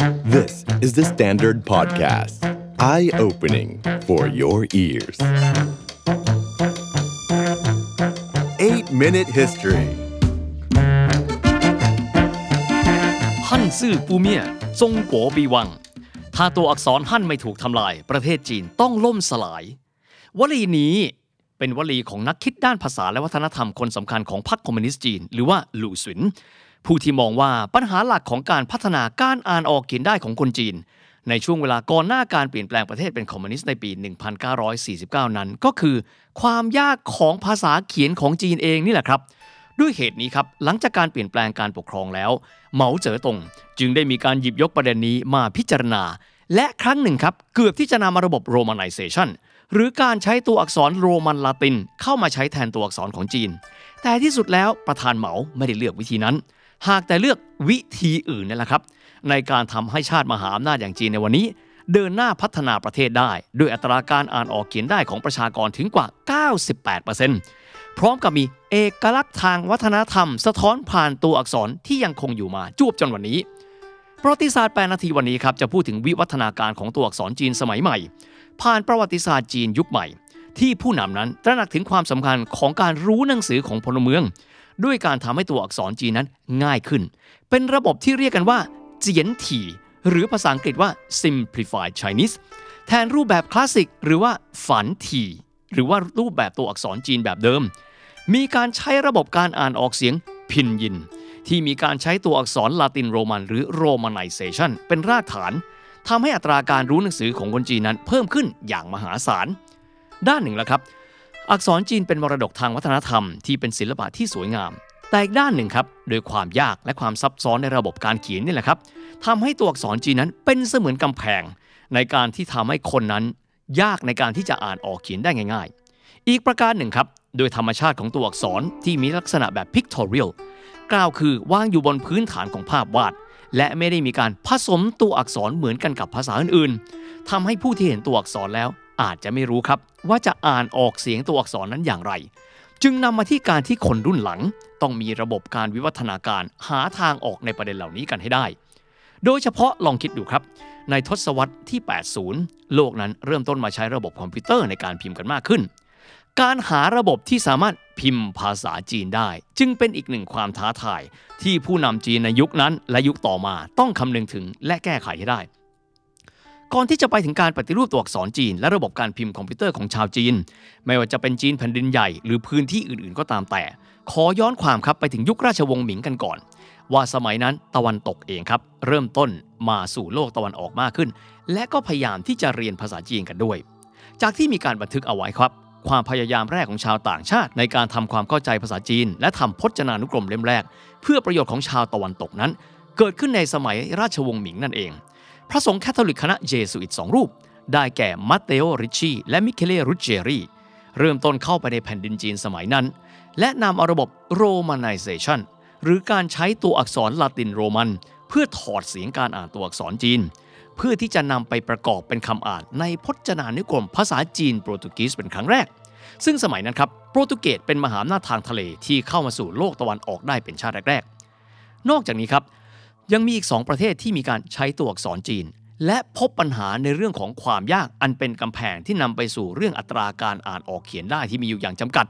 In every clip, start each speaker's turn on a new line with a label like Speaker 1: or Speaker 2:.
Speaker 1: This is the Standard Podcast. Eye-opening for your ears. 8-Minute History
Speaker 2: ฮั่นซื่อปูเมียจงกัวบีวัง ถ้าตัวอักษรฮั่นไม่ถูกทำลาย ประเทศจีนต้องล่มสลาย วลีนี้เป็นวลีของนักคิดด้านภาษาและวัฒนธรรมคนสำคัญของพรรคคอมมิวนิสต์จีน หรือว่าหลู่สิน ผู้ที่มองว่าปัญหาหลักของการพัฒนาการอ่านออกเขียนได้ของคนจีน ในช่วงเวลาก่อนหน้าการเปลี่ยนแปลงประเทศเป็นคอมมิวนิสต์ในปี 1949 นั้น ก็คือ ความยากของภาษาเขียนของจีนเองนี่แหละครับด้วยเหตุนี้ครับหลังจากการเปลี่ยนแปลงการปกครองแล้ว เหมาเจ๋อตงจึงได้มีการหยิบยกประเด็นนี้มาพิจารณา และครั้งหนึ่งครับ เกือบที่จะนำมาระบบโรมาน i เซชันหรือการใช้ตัวอักษรโรมันลาติน เข้ามาใช้แทนตัวอักษรของจีน แต่ที่สุดแล้วประธานเหมาไม่ได้เลือกวิธีนั้น หากแต่เลือกวิธีอื่นนั่แหละครับ ในการทำให้ชาติมหาอำนาจอย่างจีนในวันนี้ เดินหน้าพัฒนาประเทศได้ ด้วยอัตราการอ่านออกเขียนได้ของประชากรถึงกว่า 98%พร้อมกับมีเอกลักษณ์ทางวัฒนธรรม สะท้อนผ่านตัวอักษรที่ยังคงอยู่มาจวบจนวันนี้ประวัติศาสตร์8นาทีวันนี้ครับจะพูดถึงวิวัฒนาการของตัวอักษรจีนสมัยใหม่ ผ่านประวัติศาสตร์จีนยุคใหม่ ที่ผู้นำนั้นตระหนักถึงความสำคัญของการรู้หนังสือของพลเมือง ด้วยการทำให้ตัวอักษรจีนนั้นง่ายขึ้น เป็นระบบที่เรียกกันว่าเจียนถี่ หรือภาษาอังกฤษว่า simplified Chinese แทนรูปแบบคลาสสิกหรือว่าฝันถี่ หรือว่ารูปแบบตัวอักษรจีนแบบเดิม มีการใช้ระบบการอ่านออกเสียงพินยิน ที่มีการใช้ตัวอักษรลาตินโรมันหรือ romanization เป็นรากฐานทำให้อัตราการรู้หนังสือของคนจีนนั้นเพิ่มขึ้นอย่างมหาศาล ด้านหนึ่งแล้วครับ อักษรจีนเป็นมรดกทางวัฒนธรรมที่เป็นศิลปะที่สวยงาม แต่อีกด้านหนึ่งครับโดยความยากและความซับซ้อนในระบบการเขียนนี่แหละครับทำให้ตัวอักษรจีนนั้นเป็นเสมือนกำแพง ในการที่ทำให้คนนั้น ยากในการที่จะอ่านออกเขียนได้ง่าย ๆ อีกประการหนึ่งครับโดยธรรมชาติของตัวอักษรที่มีลักษณะแบบ pictorial กล่าวคือวางอยู่บนพื้นฐานของภาพวาด และไม่ได้มีการผสมตัวอักษรเหมือนกันกับภาษาอื่นๆทำให้ผู้ที่เห็นตัวอักษรแล้ว อาจจะไม่รู้ครับว่าจะอ่านออกเสียงตัวอักษรนั้นอย่างไร จึงนำมาที่การที่คนรุ่นหลัง ต้องมีระบบการวิวัฒนาการหาทางออกในประเด็นเหล่านี้กันให้ได้ โดยเฉพาะลองคิดดูครับ ในทศวรรษที่ 80 โลกนั้นเริ่มต้นมาใช้ระบบคอมพิวเตอร์ในการพิมพ์กันมากขึ้น การหาระบบที่สามารถพิมพ์ภาษาจีนได้ จึงเป็นอีกหนึ่งความท้าทาย ที่ผู้นำจีนในยุคนั้นและยุคต่อมาต้องคำนึงถึงและแก้ไขให้ได้ ก่อนที่จะไปถึงการปฏิรูปตัวอักษรจีน และระบบการพิมพ์คอมพิวเตอร์ของชาวจีน ไม่ว่าจะเป็นจีนแผ่นดินใหญ่หรือพื้นที่อื่นๆก็ตามแต่ ขอย้อนความครับไปถึงยุคราชวงศ์หมิงกันก่อน ว่าสมัยนั้นตะวันตกเองครับ เริ่มต้นมาสู่โลกตะวันออกมากขึ้น และก็พยายามที่จะเรียนภาษาจีนกันด้วย จากที่มีการบันทึกเอาไว้ครับ ความพยายามแรกของชาวต่างชาติ ในการทำความเข้าใจภาษาจีน และทำพจนานุกรมเล่มแรก เพื่อประโยชน์ของชาวตะวันตกนั้น เกิดขึ้นในสมัยราชวงศ์หมิงนั่นเอง พระสงฆ์แคทอลิกคณะเยสุอิตสองรูป ได้แก่มัตเตโอริชชีและมิเคเลรุเจรีเริ่มต้นเข้าไปในแผ่นดินจีนสมัยนั้น และนำเอาระบบ romanization หรือการใช้ตัวอักษรลาตินโรมัน เพื่อถอดเสียงการอ่านตัวอักษรจีน เพื่อที่จะนำไปประกอบเป็นคำอ่านในพจนานุกรมภาษาจีนโปรตุเกสเป็นครั้งแรก ซึ่งสมัยนั้นครับโปรตุเกสเป็นมหาอำนาจทางทะเลที่เข้ามาสู่โลกตะวันออกได้เป็นชาติแรกๆนอกจากนี้ครับ ยังมีอีก 2 ประเทศที่มีการใช้ตัวอักษรจีน และพบปัญหาในเรื่องของความยากอันเป็นกำแพงที่นำไปสู่เรื่องอัตราการอ่านออกเขียนได้ที่มีอยู่อย่างจำกัด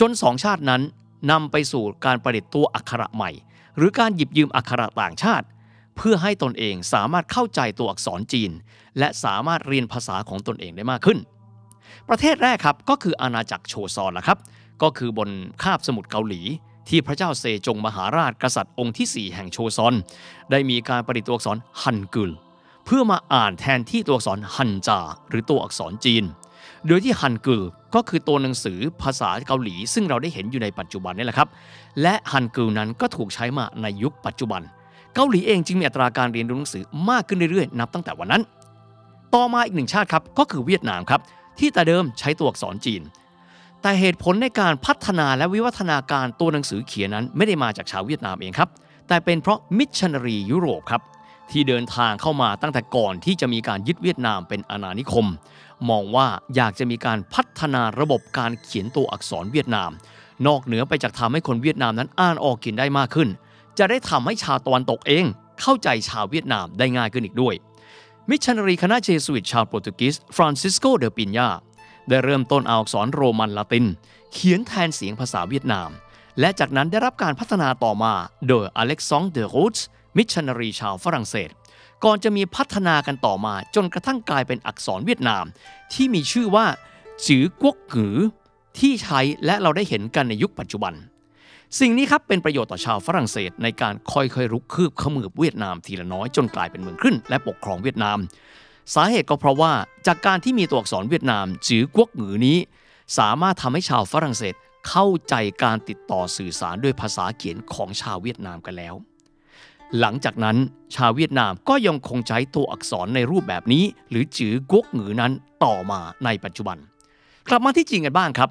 Speaker 2: จนสองชาตินั้นนำไปสู่การประดิษฐ์ตัวอักขระใหม่ หรือการหยิบยืมอักขระต่างชาติ เพื่อให้ตนเองสามารถเข้าใจตัวอักษรจีน และสามารถเรียนภาษาของตนเองได้มากขึ้น ประเทศแรกครับก็คืออาณาจักรโชซอนละครับก็คือบนคาบสมุทรเกาหลี ที่พระเจ้าเซจงมหาราชกษัตริย์องค์ที่ 4 แห่งโชซอน ได้มีการประดิษฐ์ตัวอักษรฮันกึลเพื่อมาอ่านแทนที่ตัวอักษรฮันจา หรือตัวอักษรจีน โดยที่ฮันกึลก็คือตัวหนังสือภาษาเกาหลี ซึ่งเราได้เห็นอยู่ในปัจจุบันนี่แหละครับ และฮันกึลนั้นก็ถูกใช้มาในยุคปัจจุบัน เกาหลีเองจึงมีอัตราการเรียนรู้หนังสือมากขึ้นเรื่อยๆ นับตั้งแต่วันนั้น ต่อมาอีกหนึ่งชาติครับก็คือเวียดนามครับที่แต่เดิมใช้ตัวอักษรจีน แต่เหตุผลในการพัฒนาและวิวัฒนาการตัวหนังสือเขียนนั้น ไม่ได้มาจากชาวเวียดนามเองครับ แต่เป็นเพราะมิชชันนารียุโรปครับที่เดินทางเข้ามาตั้งแต่ก่อนที่จะมีการยึดเวียดนามเป็นอาณานิคม มองว่าอยากจะมีการพัฒนาระบบการเขียนตัวอักษรเวียดนาม นอกเหนือไปจากทำให้คนเวียดนามนั้นอ่านออกเขียนได้มากขึ้น จะได้ทำให้ชาวตะวันตกเองเข้าใจชาวเวียดนามได้ง่ายขึ้นอีกด้วย มิชชันนารีคณะเจสุอิตชาวโปรตุเกสฟรานซิสโก เดอปิญญา ได้เริ่มต้นเอาอักษรโรมันลาติน เขียนแทนเสียงภาษาเวียดนาม และจากนั้นได้รับการพัฒนาต่อมาโดยอเล็กซองเดอรูตส์มิชชันนารีชาวฝรั่งเศส ก่อนจะมีพัฒนากันต่อมาจนกระทั่งกลายเป็นอักษรเวียดนาม ที่มีชื่อว่าจือกวกหือ ที่ใช้และเราได้เห็นกันในยุคปัจจุบัน สิ่งนี้ครับเป็นประโยชน์ต่อชาวฝรั่งเศสในการค่อยๆรุกคืบขมือบเวียดนามทีละน้อยจนกลายเป็นเมืองขึ้น และปกครองเวียดนาม สาเหตุก็เพราะว่าจากการที่มีตัวอักษรเวียดนามจือกวกหือนี้ สามารถทำให้ชาวฝรั่งเศสเข้าใจการติดต่อสื่อสารด้วยภาษาเขียนของชาวเวียดนามกันแล้ว หลังจากนั้นชาวเวียดนามก็ยังคงใช้ตัวอักษรในรูปแบบนี้ หรือจือกวกหือนั้นต่อมาในปัจจุบัน กลับมาที่จีนกันบ้างครับ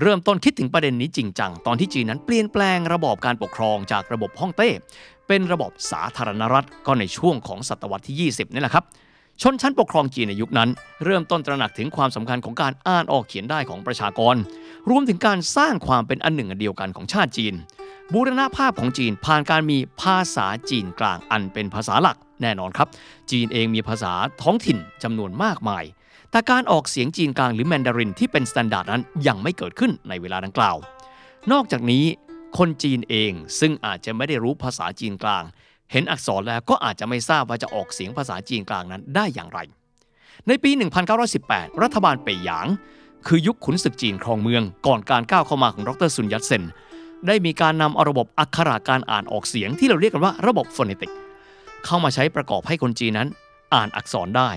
Speaker 2: เริ่มต้นคิดถึงประเด็นนี้จริงจังตอนที่จีนนั้นเปลี่ยนแปลงระบอบการปกครองจากระบบฮ่องเต้เป็นระบบสาธารณรัฐก็ในช่วงของศตวรรษที่ 20นี่แหละครับ ชนชั้นปกครองจีนในยุคนั้น เริ่มต้นตระหนักถึงความสำคัญของการอ่านออกเขียนได้ของประชากร รวมถึงการสร้างความเป็นอันหนึ่งอันเดียวกันของชาติจีน บูรณภาพของจีนผ่านการมีภาษาจีนกลางอันเป็นภาษาหลักแน่นอนครับ จีนเองมีภาษาท้องถิ่นจำนวนมากมาย แต่การออกเสียงจีนกลางหรือแมนดารินที่เป็น standard นั้นยังไม่เกิดขึ้นในเวลาดังกล่าว นอกจากนี้คนจีนเองซึ่งอาจจะไม่ได้รู้ภาษาจีนกลาง เห็นอักษรแล้วก็อาจจะไม่ทราบว่าจะออกเสียงภาษาจีนกลางนั้นได้อย่างไร ในปี 1918 รัฐบาลเป่ยหยาง คือยุคขุนศึกจีนครองเมือง ก่อนการก้าวเข้ามาของดรซุนยัตเซน ได้มีการนำเอาระบบอักขระการอ่านออกเสียงที่เราเรียกกันว่าระบบฟอนติก เข้ามาใช้ประกอบให้คนจีนนั้น อ่านอักษรได้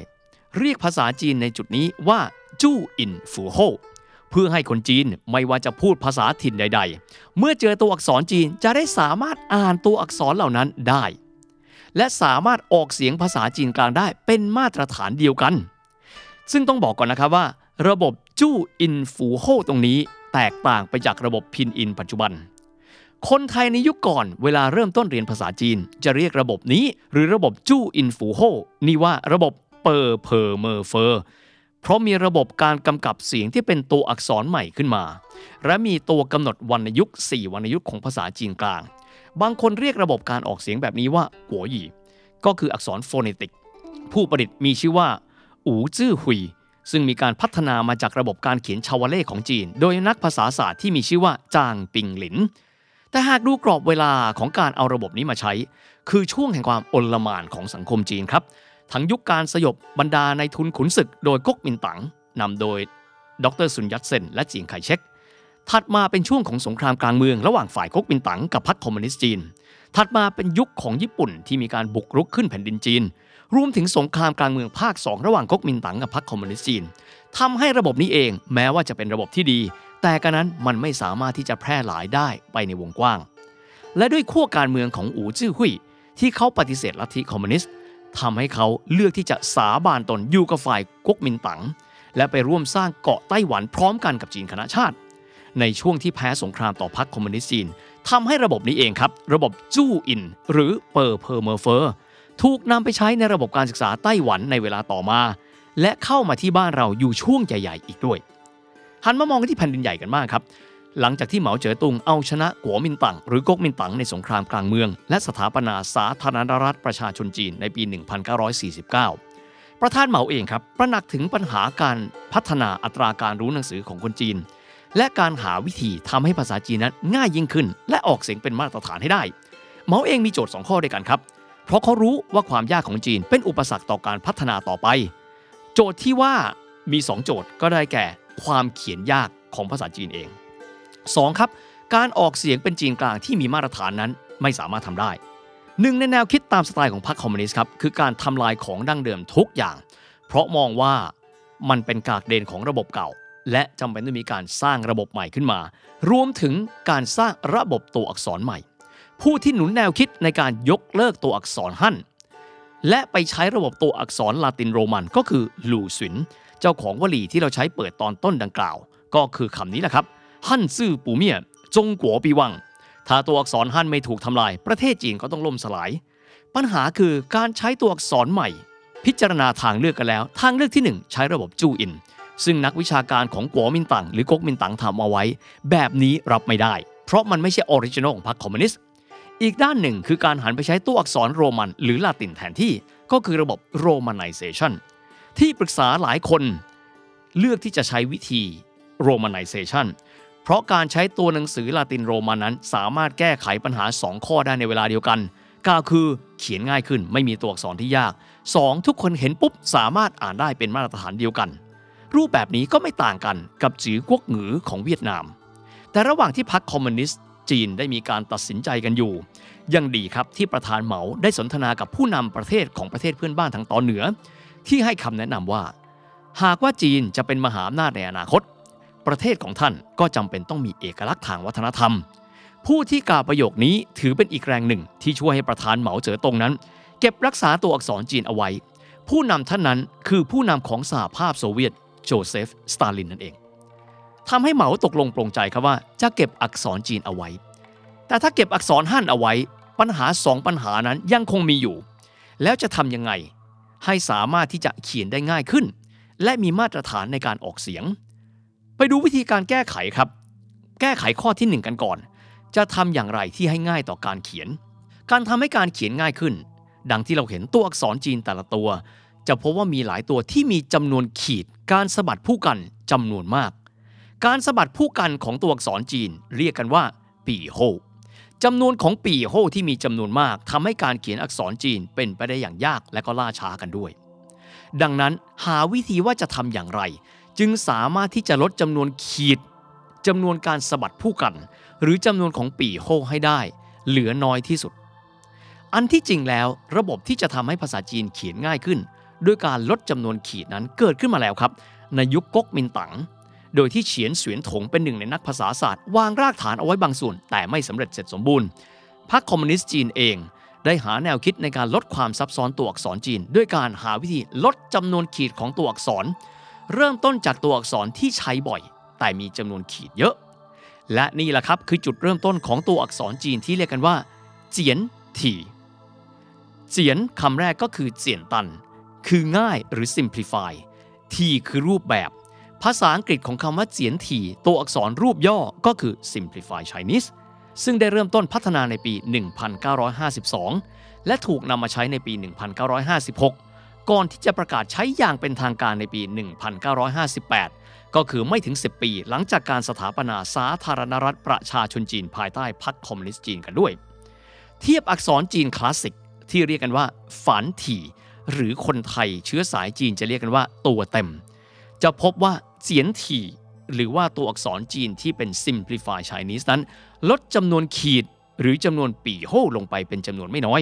Speaker 2: เรียกภาษาจีนในจุดนี้ว่าจู้อินฟูโฮเพื่อให้คนจีนไม่ว่าจะพูดภาษาถิ่นใด ๆ เมื่อเจอตัวอักษรจีนจะได้สามารถอ่านตัวอักษรเหล่านั้นได้ และสามารถออกเสียงภาษาจีนกลางได้เป็นมาตรฐานเดียวกัน ซึ่งต้องบอกก่อนนะครับว่า ระบบจู้อินฝูเฮ่าตรงนี้ แตกต่างไปจากระบบพินอินปัจจุบัน คนไทยในยุคก่อนเวลาเริ่มต้นเรียนภาษาจีน จะเรียกระบบนี้ หรือระบบจู้อินฝูเฮ่านี่ว่าระบบเปอร์เพอร์เมอร์เฟอร์เพราะมีระบบการกำกับเสียงที่เป็นตัวอักษรใหม่ขึ้นมา และมีตัวกำหนดวรรณยุกต์4วรรณยุกต์ของภาษาจีนกลาง บางคนเรียกระบบการออกเสียงแบบนี้ว่ากัวหยีก็คืออักษร phonetic ผู้ประดิษฐ์มีชื่อว่าอูจื้อหุย ซึ่งมีการพัฒนามาจากระบบการเขียนชาวเล่ของจีน โดยนักภาษาศาสตร์ที่มีชื่อว่าจางปิงหลิน แต่หากดูกรอบเวลาของการเอาระบบนี้มาใช้ คือช่วงแห่งความอลหม่านของสังคมจีนครับ ทั้งยุคการสยบบรรดานายทุนขุนศึก โดยก๊กมินตั๋งนำโดยดรซุนยัตเซนและเจียงไคเชก ถัดมาเป็นช่วงของสงครามกลางเมืองระหว่างฝ่ายก๊กมินตั๋งกับพรรคคอมมิวนิสต์จีน ถัดมาเป็นยุคของญี่ปุ่นที่มีการบุกรุกขึ้นแผ่นดินจีน รวมถึงสงครามกลางเมืองภาค 2 ระหว่างก๊กมินตั๋งกับพรรคคอมมิวนิสต์จีนทำให้ระบบนี้เองแม้ว่าจะเป็นระบบที่ดี แต่กระนั้นมันไม่สามารถที่จะแพร่หลายได้ไปในวงกว้าง และด้วยขั้วการเมืองของอูจื้อหุยที่เขาปฏิเสธลัทธิคอมมิวนิสต์ทำให้เขาเลือกที่จะสาบานตนอยู่กับฝ่ายก๊กมินตั๋งและไปร่วมสร้างเกาะไต้หวันพร้อมกันกับจีนคณะชาติ ในช่วงที่แพ้สงครามต่อพรรคคอมมิวนิสต์จีนทำให้ระบบนี้เองครับ ระบบจู้อิน หรือเปอร์เพอร์เมอร์เฟอร์ถูกนำไปใช้ในระบบการศึกษาไต้หวันในเวลาต่อมา และเข้ามาที่บ้านเราอยู่ช่วงใหญ่ๆอีกด้วย หันมามองกันที่แผ่นดินใหญ่กันบ้างครับ หลังจากที่เหมาเจ๋อตุงเอาชนะกัวมินตั๋งหรือก๊กมินตั๋งในสงครามกลางเมือง และสถาปนาสาธารณรัฐประชาชนจีนในปี 1949ประธานเหมาเองครับตระหนักถึงปัญหาการพัฒนาอัตราการรู้หนังสือของคนจีน และการหาวิธีทำให้ภาษาจีนนั้นง่ายยิ่งขึ้น และออกเสียงเป็นมาตรฐานให้ได้เหมาเองมีโจทย์ 2 ข้อด้วยกันครับ เพราะเขารู้ว่าความยากของจีนเป็นอุปสรรคต่อการพัฒนาต่อไป โจทย์ที่ว่ามี 2 โจทย์ก็ได้แก่ความเขียนยากของภาษาจีนเอง 2. ครับ การออกเสียงเป็นจีนกลางที่มีมาตรฐานนั้นไม่สามารถทำได้หนึ่งในแนวคิดตามสไตล์ของพรรคคอมมิวนิสต์ครับคือการทำลายของดั้งเดิมทุกอย่าง เพราะมองว่ามันเป็นกากเดนของระบบเก่า และจำเป็นต้องมีการสร้างระบบใหม่ขึ้นมา รวมถึงการสร้างระบบตัวอักษรใหม่ ผู้ที่หนุนแนวคิดในการยกเลิกตัวอักษรฮั่นและไปใช้ระบบตัวอักษรลาตินโรมันก็คือลูสิน เจ้าของวลีที่เราใช้เปิดตอนต้นดังกล่าว ก็คือคำนี้แหละครับฮั่นซื่อปูเมียจงกัวปีวัง ถ้าตัวอักษรฮั่นไม่ถูกทำลาย ประเทศจีนก็ต้องล่มสลาย ปัญหาคือการใช้ตัวอักษรใหม่ พิจารณาทางเลือกกันแล้ว ทางเลือกที่ 1 ใช้ระบบจูอิน ซึ่งนักวิชาการของกัวมินตั๋งหรือก๊กมินตั๋งทำเอาไว้ แบบนี้รับไม่ได้ เพราะมันไม่ใช่ original ของพรรคคอมมิวนิสต์อีกด้านหนึ่งคือการหันไปใช้ตัวอักษรโรมัน หรือลาตินแทนที่ ก็คือระบบ romanization ที่ปรึกษาหลายคนเลือกที่จะใช้วิธี romanization เพราะการใช้ตัวหนังสือลาตินโรมันนั้นสามารถแก้ไขปัญหา 2 ข้อได้ในเวลาเดียวกันก็คือเขียนง่ายขึ้นไม่มีตัวอักษรที่ยาก 2. ทุกคนเห็นปุ๊บสามารถอ่านได้เป็นมาตรฐานเดียวกัน รูปแบบนี้ก็ไม่ต่างกันกับจือกวกหงือของเวียดนาม แต่ระหว่างที่พรรคคอมมิวนิสต์จีนได้มีการตัดสินใจกันอยู่ ยังดีครับที่ประธานเหมาได้สนทนากับผู้นำประเทศของประเทศเพื่อนบ้านทางตอนเหนือ ที่ให้คำแนะนำว่า หากว่าจีนจะเป็นมหาอำนาจในอนาคต ประเทศของท่านก็จำเป็นต้องมีเอกลักษณ์ทางวัฒนธรรม ผู้ที่กล่าวประโยคนี้ถือเป็นอีกแรงหนึ่ง ที่ช่วยให้ประธานเหมาเจ๋อตงนั้น เก็บรักษาตัวอักษรจีนเอาไว้ ผู้นำท่านนั้นคือผู้นำของสหภาพโซเวียต โจเซฟ สตาลินนั่นเองทำให้เหมาตกลงปรงใจครับว่าจะเก็บอักษรจีนเอาไว้ แต่ถ้าเก็บอักษรฮั่นเอาไว้ ปัญหาสองปัญหานั้นยังคงมีอยู่ แล้วจะทำยังไง ให้สามารถที่จะเขียนได้ง่ายขึ้น และมีมาตรฐานในการออกเสียง ไปดูวิธีการแก้ไขครับ แก้ไขข้อที่ 1 กันก่อน จะทำอย่างไรที่ให้ง่ายต่อการเขียน การทำให้การเขียนง่ายขึ้น ดังที่เราเห็นตัวอักษรจีนแต่ละตัว จะพบว่ามีหลายตัวที่มีจำนวนขีดการสะบัดผู้กันจำนวนมาก การสะบัดผู้กันของตัวอักษรจีนเรียกกันว่าปีโฮจำนวนของปีโฮที่มีจำนวนมากทำให้การเขียนอักษรจีนเป็นไปได้อย่างยากและก็ล่าช้ากันด้วย ดังนั้นหาวิธีว่าจะทำอย่างไร จึงสามารถที่จะลดจำนวนขีดจำนวนการสะบัดผู้กัน หรือจำนวนของปีโฮให้ได้ เหลือน้อยที่สุด อันที่จริงแล้วระบบที่จะทำให้ภาษาจีนเขียนง่ายขึ้น ด้วยการลดจำนวนขีดนั้นเกิดขึ้นมาแล้วครับ ในยุคก๊กมินตั๋งโดยที่เฉียนเสวียนถงเป็นหนึ่งในนักภาษาศาสตร์วางรากฐานเอาไว้บางส่วน แต่ไม่สำเร็จเสร็จสมบูรณ์พรรคคอมมิวนิสต์จีนเอง ได้หาแนวคิดในการลดความซับซ้อนตัวอักษรจีน ด้วยการหาวิธีลดจำนวนขีดของตัวอักษร เริ่มต้นจากตัวอักษรที่ใช้บ่อย แต่มีจำนวนขีดเยอะ และนี่แหละครับคือจุดเริ่มต้นของตัวอักษรจีนที่เรียกกันว่า เจียนถี่ เจียนคำแรกก็คือเจียนตัน คือง่ายหรือ simplify ทีคือรูปแบบ ภาษาอังกฤษของคำว่าเจียนถี่ตัวอักษรรูปย่อก็คือ simplify Chinese ซึ่งได้เริ่มต้นพัฒนาในปี 1952 และถูกนำมาใช้ในปี 1956 ก่อนที่จะประกาศใช้อย่างเป็นทางการในปี 1958 ก็คือไม่ถึง 10 ปีหลังจากการสถาปนาสาธารณรัฐประชาชนจีนภายใต้พรรคคอมมิวนิสต์จีนกันด้วย เทียบอักษรจีนคลาสสิกที่เรียกกันว่า ฝันถี่ หรือคนไทยเชื้อสายจีนจะเรียกกันว่าตัวเต็ม จะพบว่าเจียนถี่หรือว่าตัวอักษรจีนที่เป็น Simplify Chinese นั้น ลดจำนวนขีดหรือจำนวนปี่โห่ลงไปเป็นจำนวนไม่น้อย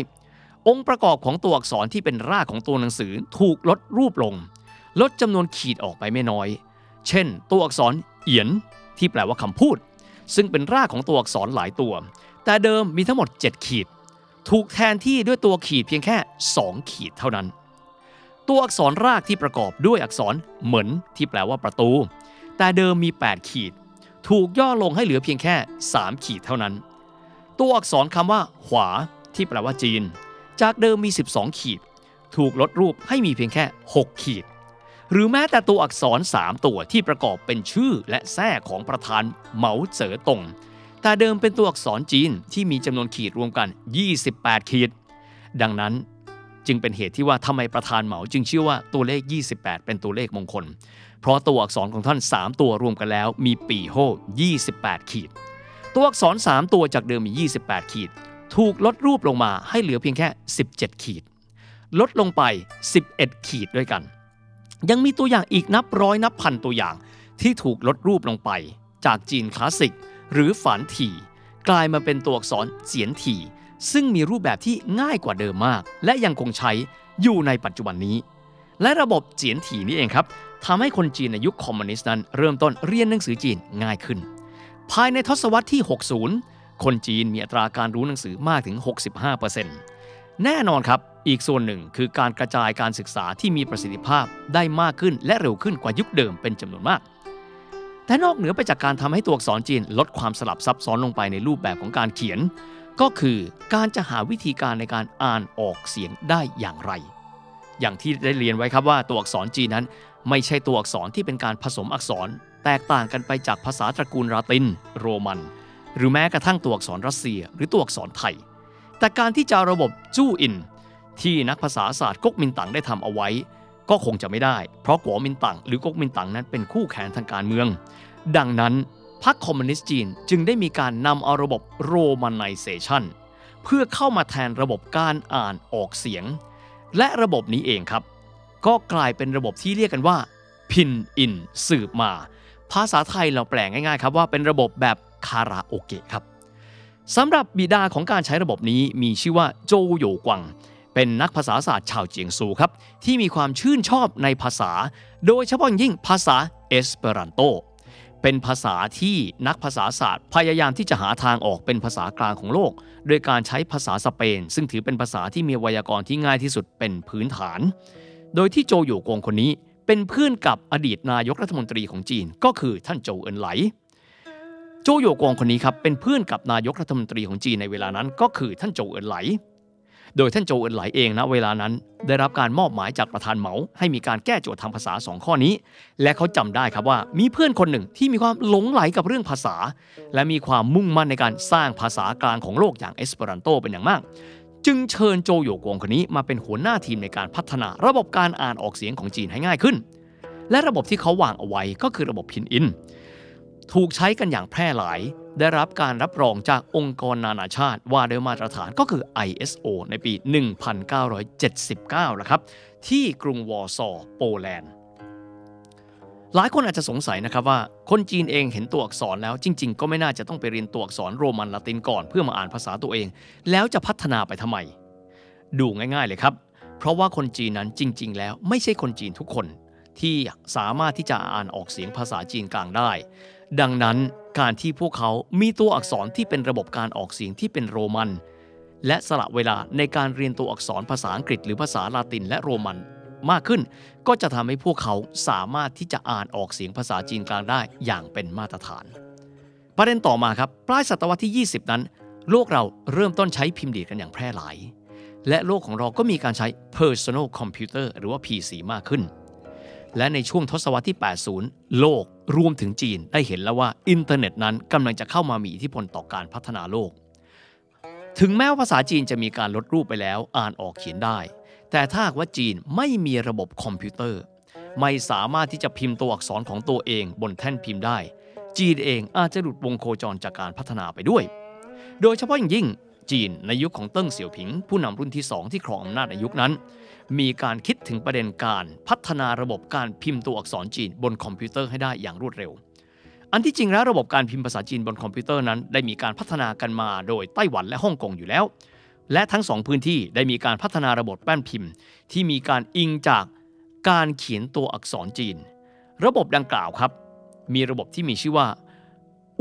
Speaker 2: องค์ประกอบของตัวอักษรที่เป็นรากของตัวหนังสือถูกลดรูปลง ลดจำนวนขีดออกไปไม่น้อย เช่น ตัวอักษรเอียนที่แปลว่าคำพูด ซึ่งเป็นรากของตัวอักษรหลายตัว แต่เดิมมีทั้งหมด 7 ขีด ถูกแทนที่ด้วยตัวขีดเพียงแค่ 2 ขีดเท่านั้น ตัวอักษรรากที่ประกอบด้วยอักษรเหมือนที่แปลว่าประตู แต่เดิมมี 8 ขีด ถูกย่อลงให้เหลือเพียงแค่ 3 ขีดเท่านั้น ตัวอักษรคำว่า ขวา ที่แปลว่าจีน จากเดิมมี 12 ขีด ถูกลดรูปให้มีเพียงแค่ 6 ขีด หรือแม้แต่ตัวอักษร 3 ตัวที่ประกอบเป็นชื่อและแท้ของประธานเหมาเจ๋อตง แต่เดิมเป็นตัวอักษรจีนที่มีจำนวนขีดรวมกัน 28 ขีด ดังนั้นจึงเป็นเหตุที่ว่าทำไมประธานเหมาจึงเชื่อว่าตัวเลข 28 เป็นตัวเลขมงคล เพราะตัวอักษรของท่าน 3 ตัวรวมกันแล้วมีปีโฮ28 ขีด ตัวอักษร 3 ตัวจากเดิมมี 28 ขีด ถูกลดรูปลงมาให้เหลือเพียงแค่ 17 ขีด ลดลงไป 11 ขีดด้วยกัน ยังมีตัวอย่างอีกนับร้อยนับพันตัวอย่างที่ถูกลดรูปลงไป จากจีนคลาสสิก หรือฝานถี่ กลายมาเป็นตัวอักษรเจียนถี่ ซึ่งมีรูปแบบที่ง่ายกว่าเดิมมาก และยังคงใช้อยู่ในปัจจุบันนี้ และระบบเจียนถี่นี้เองครับทำให้คนจีนในยุคคอมมิวนิสต์นั้น เริ่มต้นเรียนหนังสือจีนง่ายขึ้น ภายในทศวรรษที่ 60 คนจีนมีอัตราการรู้หนังสือมากถึง 65%แน่นอนครับอีกส่วนหนึ่งคือการกระจายการศึกษาที่มีประสิทธิภาพได้มากขึ้นและเร็วขึ้นกว่ายุคเดิมเป็นจำนวนมาก แต่นอกเหนือไปจากการทำให้ตัวอักษรจีนลดความสลับซับซ้อนลงไปในรูปแบบของการเขียน ก็คือการจะหาวิธีการในการอ่านออกเสียงได้อย่างไร อย่างที่ได้เรียนไว้ครับว่าตัวอักษรจีนนั้น ไม่ใช่ตัวอักษรที่เป็นการผสมอักษร แตกต่างกันไปจากภาษาตระกูลลาติน โรมัน หรือแม้กระทั่งตัวอักษรรัสเซีย หรือตัวอักษรไทย แต่การที่จะระบบจู้อิน ที่นักภาษาศาสตร์ก๊กมินตั๋งได้ทำเอาไว้ ก็คงจะไม่ได้ เพราะกัวมินตั๋งหรือก๊กมินตั๋งนั้นเป็นคู่แข่งทางการเมือง ดังนั้นพรรคคอมมิวนิสต์จีนจึงได้มีการนำเอาระบบ romanization เพื่อเข้ามาแทนระบบการอ่านออกเสียง และระบบนี้เองครับ ก็กลายเป็นระบบที่เรียกกันว่าพินอินสืบมา ภาษาไทยเราแปลง่ายๆครับว่าเป็นระบบแบบคาราโอเกะครับสำหรับบิดาของการใช้ระบบนี้มีชื่อว่าโจวโหย่วกวง เป็นนักภาษาศาสตร์ชาวเจียงซูครับ ที่มีความชื่นชอบในภาษา โดยเฉพาะอย่างยิ่งภาษาเอสเปรันโต เป็นภาษาที่นักภาษาศาสตร์พยายามที่จะหาทางออกเป็นภาษากลางของโลก โดยการใช้ภาษาสเปน ซึ่งถือเป็นภาษาที่มีไวยากรณ์ที่ง่ายที่สุดเป็นพื้นฐาน โดยที่โจโยกงคนนี้เป็นเพื่อนกับอดีตนายกรัฐมนตรีของจีน ก็คือท่านโจเอินไหลโจโยกงคนนี้ครับเป็นเพื่อนกับนายกรัฐมนตรีของจีนในเวลานั้นก็คือท่านโจเอินไหล โดยท่านโจเอินไหลเองนะเวลานั้น ได้รับการมอบหมายจากประธานเหมา ให้มีการแก้โจทย์ทางภาษา 2 ข้อนี้ และเขาจำได้ครับว่ามีเพื่อนคนหนึ่งที่มีความหลงไหลกับเรื่องภาษา และมีความมุ่งมั่นในการสร้างภาษากลางของโลกอย่างเอสเปรันโตเป็นอย่างมาก จึงเชิญโจโยกวงคนนี้มาเป็นหัวหน้าทีมในการพัฒนา ระบบการอ่านออกเสียงของจีนให้ง่ายขึ้น และระบบที่เขาวางเอาไว้ก็คือระบบพินอิน ถูกใช้กันอย่างแพร่หลาย ได้รับการรับรองจากองค์กรนานาชาติ ว่าโดยมาตรฐานก็คือ ISO ในปี 1979นะครับ ที่กรุงวอร์ซอโปแลนด์ หลายคนอาจจะสงสัยนะครับว่า คนจีนเองเห็นตัวอักษรแล้วจริง ๆ ก็ไม่น่าจะต้องไปเรียนตัวอักษรโรมันละตินก่อนเพื่อมาอ่านภาษาตัวเอง แล้วจะพัฒนาไปทำไม ดูง่าย ๆ เลยครับ เพราะว่าคนจีนนั้นจริง ๆ แล้วไม่ใช่คนจีนทุกคนที่สามารถที่จะอ่านออกเสียงภาษาจีนกลางได้ ดังนั้น การที่พวกเขามีตัวอักษรที่เป็นระบบการออกเสียงที่เป็นโรมัน และสละเวลาในการเรียนตัวอักษรภาษาอังกฤษ หรือภาษาลาตินและโรมัน มากขึ้นก็จะทำให้พวกเขาสามารถที่จะอ่านออกเสียงภาษาจีนกลางได้อย่างเป็นมาตรฐาน ประเด็นต่อมาครับปลายศตวรรษที่ 20 นั้น โลกเราเริ่มต้นใช้พิมพ์ดีดกันอย่างแพร่หลาย และโลกของเราก็มีการใช้ personal computer หรือว่า PC มากขึ้น และในช่วงทศวรรษที่ 80 โลกรวมถึงจีนได้เห็นแล้วว่าอินเทอร์เน็ตนั้นกำลังจะเข้ามามีอิทธิพลต่อการพัฒนาโลก ถึงแม้ว่าภาษาจีนจะมีการลดรูปไปแล้วอ่านออกเขียนได้ แต่ถ้าว่าจีนไม่มีระบบคอมพิวเตอร์ ไม่สามารถที่จะพิมพ์ตัวอักษรของตัวเองบนแท่นพิมพ์ได้ จีนเองอาจจะหลุดวงโคจรจากการพัฒนาไปด้วย โดยเฉพาะอย่างยิ่ง จีนในยุคของเติ้งเสี่ยวผิง ผู้นำรุ่นที่ 2 ที่ครองอำนาจในยุคนั้น มีการคิดถึงประเด็นการพัฒนาระบบการพิมพ์ตัวอักษรจีนบนคอมพิวเตอร์ให้ได้อย่างรวดเร็ว อันที่จริงแล้วระบบการพิมพ์ภาษาจีนบนคอมพิวเตอร์นั้น ได้มีการพัฒนากันมาโดยไต้หวันและฮ่องกงอยู่แล้ว และทั้งสองพื้นที่ได้มีการพัฒนาระบบแป้นพิมพ์ ที่มีการอิงจากการเขียนตัวอักษรจีน ระบบดังกล่าวครับ มีระบบที่มีชื่อว่า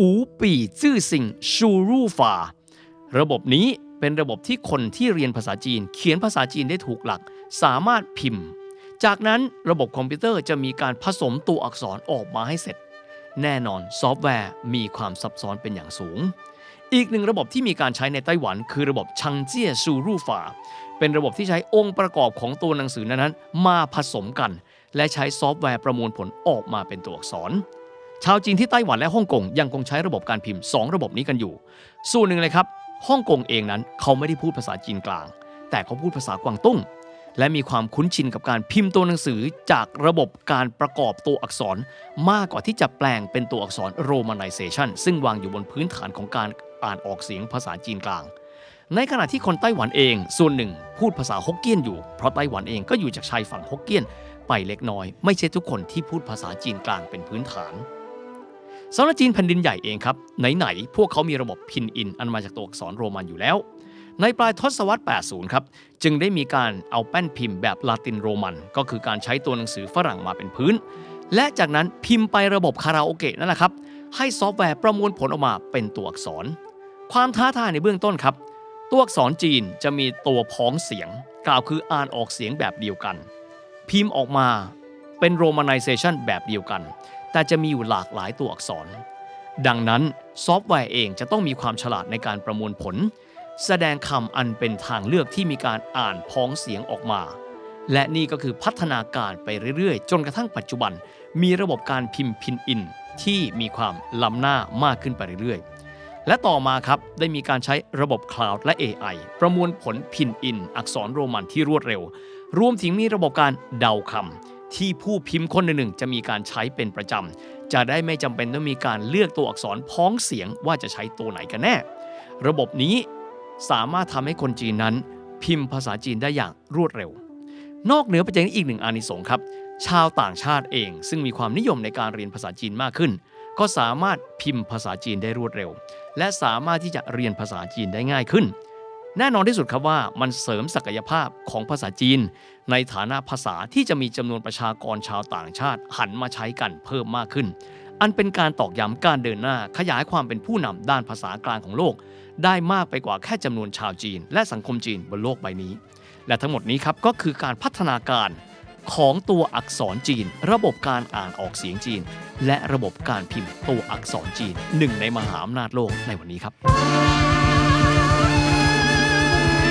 Speaker 2: อูปีจื้อซิงชูรูฟา ระบบนี้เป็นระบบที่คนที่เรียนภาษาจีน เขียนภาษาจีนได้ถูกหลัก สามารถพิมพ์ จากนั้นระบบคอมพิวเตอร์จะมีการผสมตัวอักษรออกมาให้เสร็จ แน่นอนซอฟต์แวร์มีความซับซ้อนเป็นอย่างสูง อีกหนึ่งระบบที่มีการใช้ในไต้หวัน คือระบบชังเจี้ยซูรูฟาเป็นระบบที่ใช้องค์ประกอบของตัวหนังสือนั้นๆมาผสมกัน และใช้ซอฟต์แวร์ประมวลผลออกมาเป็นตัวอักษรชาวจีนที่ไต้หวันและฮ่องกงยังคงใช้ระบบการพิมพ์ 2 ระบบนี้กันอยู่ ส่วนหนึ่งเลยครับ ฮ่องกงเองนั้นเขาไม่ได้พูดภาษาจีนกลาง แต่เขาพูดภาษากวางตุ้ง และมีความคุ้นชินกับการพิมพ์ตัวหนังสือจากระบบการประกอบตัวอักษร มากกว่าที่จะแปลงเป็นตัวอักษร romanization ซึ่งวางอยู่บนพื้นฐานของการอ่านออกเสียงภาษาจีนกลาง ในขณะที่คนไต้หวันเองส่วนหนึ่ง พูดภาษาฮกเกี้ยนอยู่ เพราะไต้หวันเองก็อยู่จากชายฝั่งฮกเกี้ยนไปเล็กน้อย ไม่ใช่ทุกคนที่พูดภาษาจีนกลางเป็นพื้นฐาน สำหรับจีนแผ่นดินใหญ่เองครับ ไหน ๆ พวกเขามีระบบพินอิน อันมาจากตัวอักษรโรมันอยู่แล้ว ในปลายทศวรรษ 80 ครับ จึงได้มีการเอาแป้นพิมพ์แบบลาตินโรมัน ก็คือการใช้ตัวหนังสือฝรั่งมาเป็นพื้น และจากนั้นพิมพ์ไประบบคาราโอเกะนั่นแหละครับให้ซอฟต์แวร์ประมวลผลออกมาเป็นตัวอักษร ความท้าทายในเบื้องต้นครับ ตัวอักษรจีนจะมีตัวพ้องเสียง กล่าวคืออ่านออกเสียงแบบเดียวกัน พิมพ์ออกมาเป็น romanization แบบเดียวกัน แต่จะมีอยู่หลากหลายตัวอักษร ดังนั้นซอฟต์แวร์เองจะต้องมีความฉลาดในการประมวลผล แสดงคำอันเป็นทางเลือกที่มีการอ่านพ้องเสียงออกมา และนี่ก็คือพัฒนาการไปเรื่อยๆ จนกระทั่งปัจจุบัน มีระบบการพิมพ์พินอิน ที่มีความล้ำหน้ามากขึ้นไปเรื่อยๆและต่อมาครับ ได้มีการใช้ระบบคลาวด์และ AI ประมวลผลพินอิน อักษรโรมันที่รวดเร็ว รวมถึงมีระบบการเดาคำ ที่ผู้พิมพ์คนหนึ่งจะมีการใช้เป็นประจำ จะได้ไม่จำเป็นต้องมีการเลือกตัวอักษรพ้องเสียงว่าจะใช้ตัวไหนกันแน่ ระบบนี้สามารถทำให้คนจีนนั้น พิมพ์ภาษาจีนได้อย่างรวดเร็ว นอกเหนือไปจากนี้อีกหนึ่งอานิสงส์ครับ ชาวต่างชาติเอง ซึ่งมีความนิยมในการเรียนภาษาจีนมากขึ้น ก็สามารถพิมพ์ภาษาจีนได้รวดเร็ว และสามารถที่จะเรียนภาษาจีนได้ง่ายขึ้น แน่นอนที่สุดครับว่ามันเสริมศักยภาพของภาษาจีน ในฐานะภาษาที่จะมีจำนวนประชากรชาวต่างชาติหันมาใช้กันเพิ่มมากขึ้น อันเป็นการตอกย้ำการเดินหน้าขยายความเป็นผู้นำด้านภาษากลางของโลก ได้มากไปกว่าแค่จำนวนชาวจีน และสังคมจีนบนโลกใบนี้ และทั้งหมดนี้ครับก็คือการพัฒนาการของตัวอักษรจีน ระบบการอ่านออกเสียงจีน และระบบการพิมพ์ตัวอักษรจีนหนึ่งในมหาอำนาจโลกในวันนี้ครับ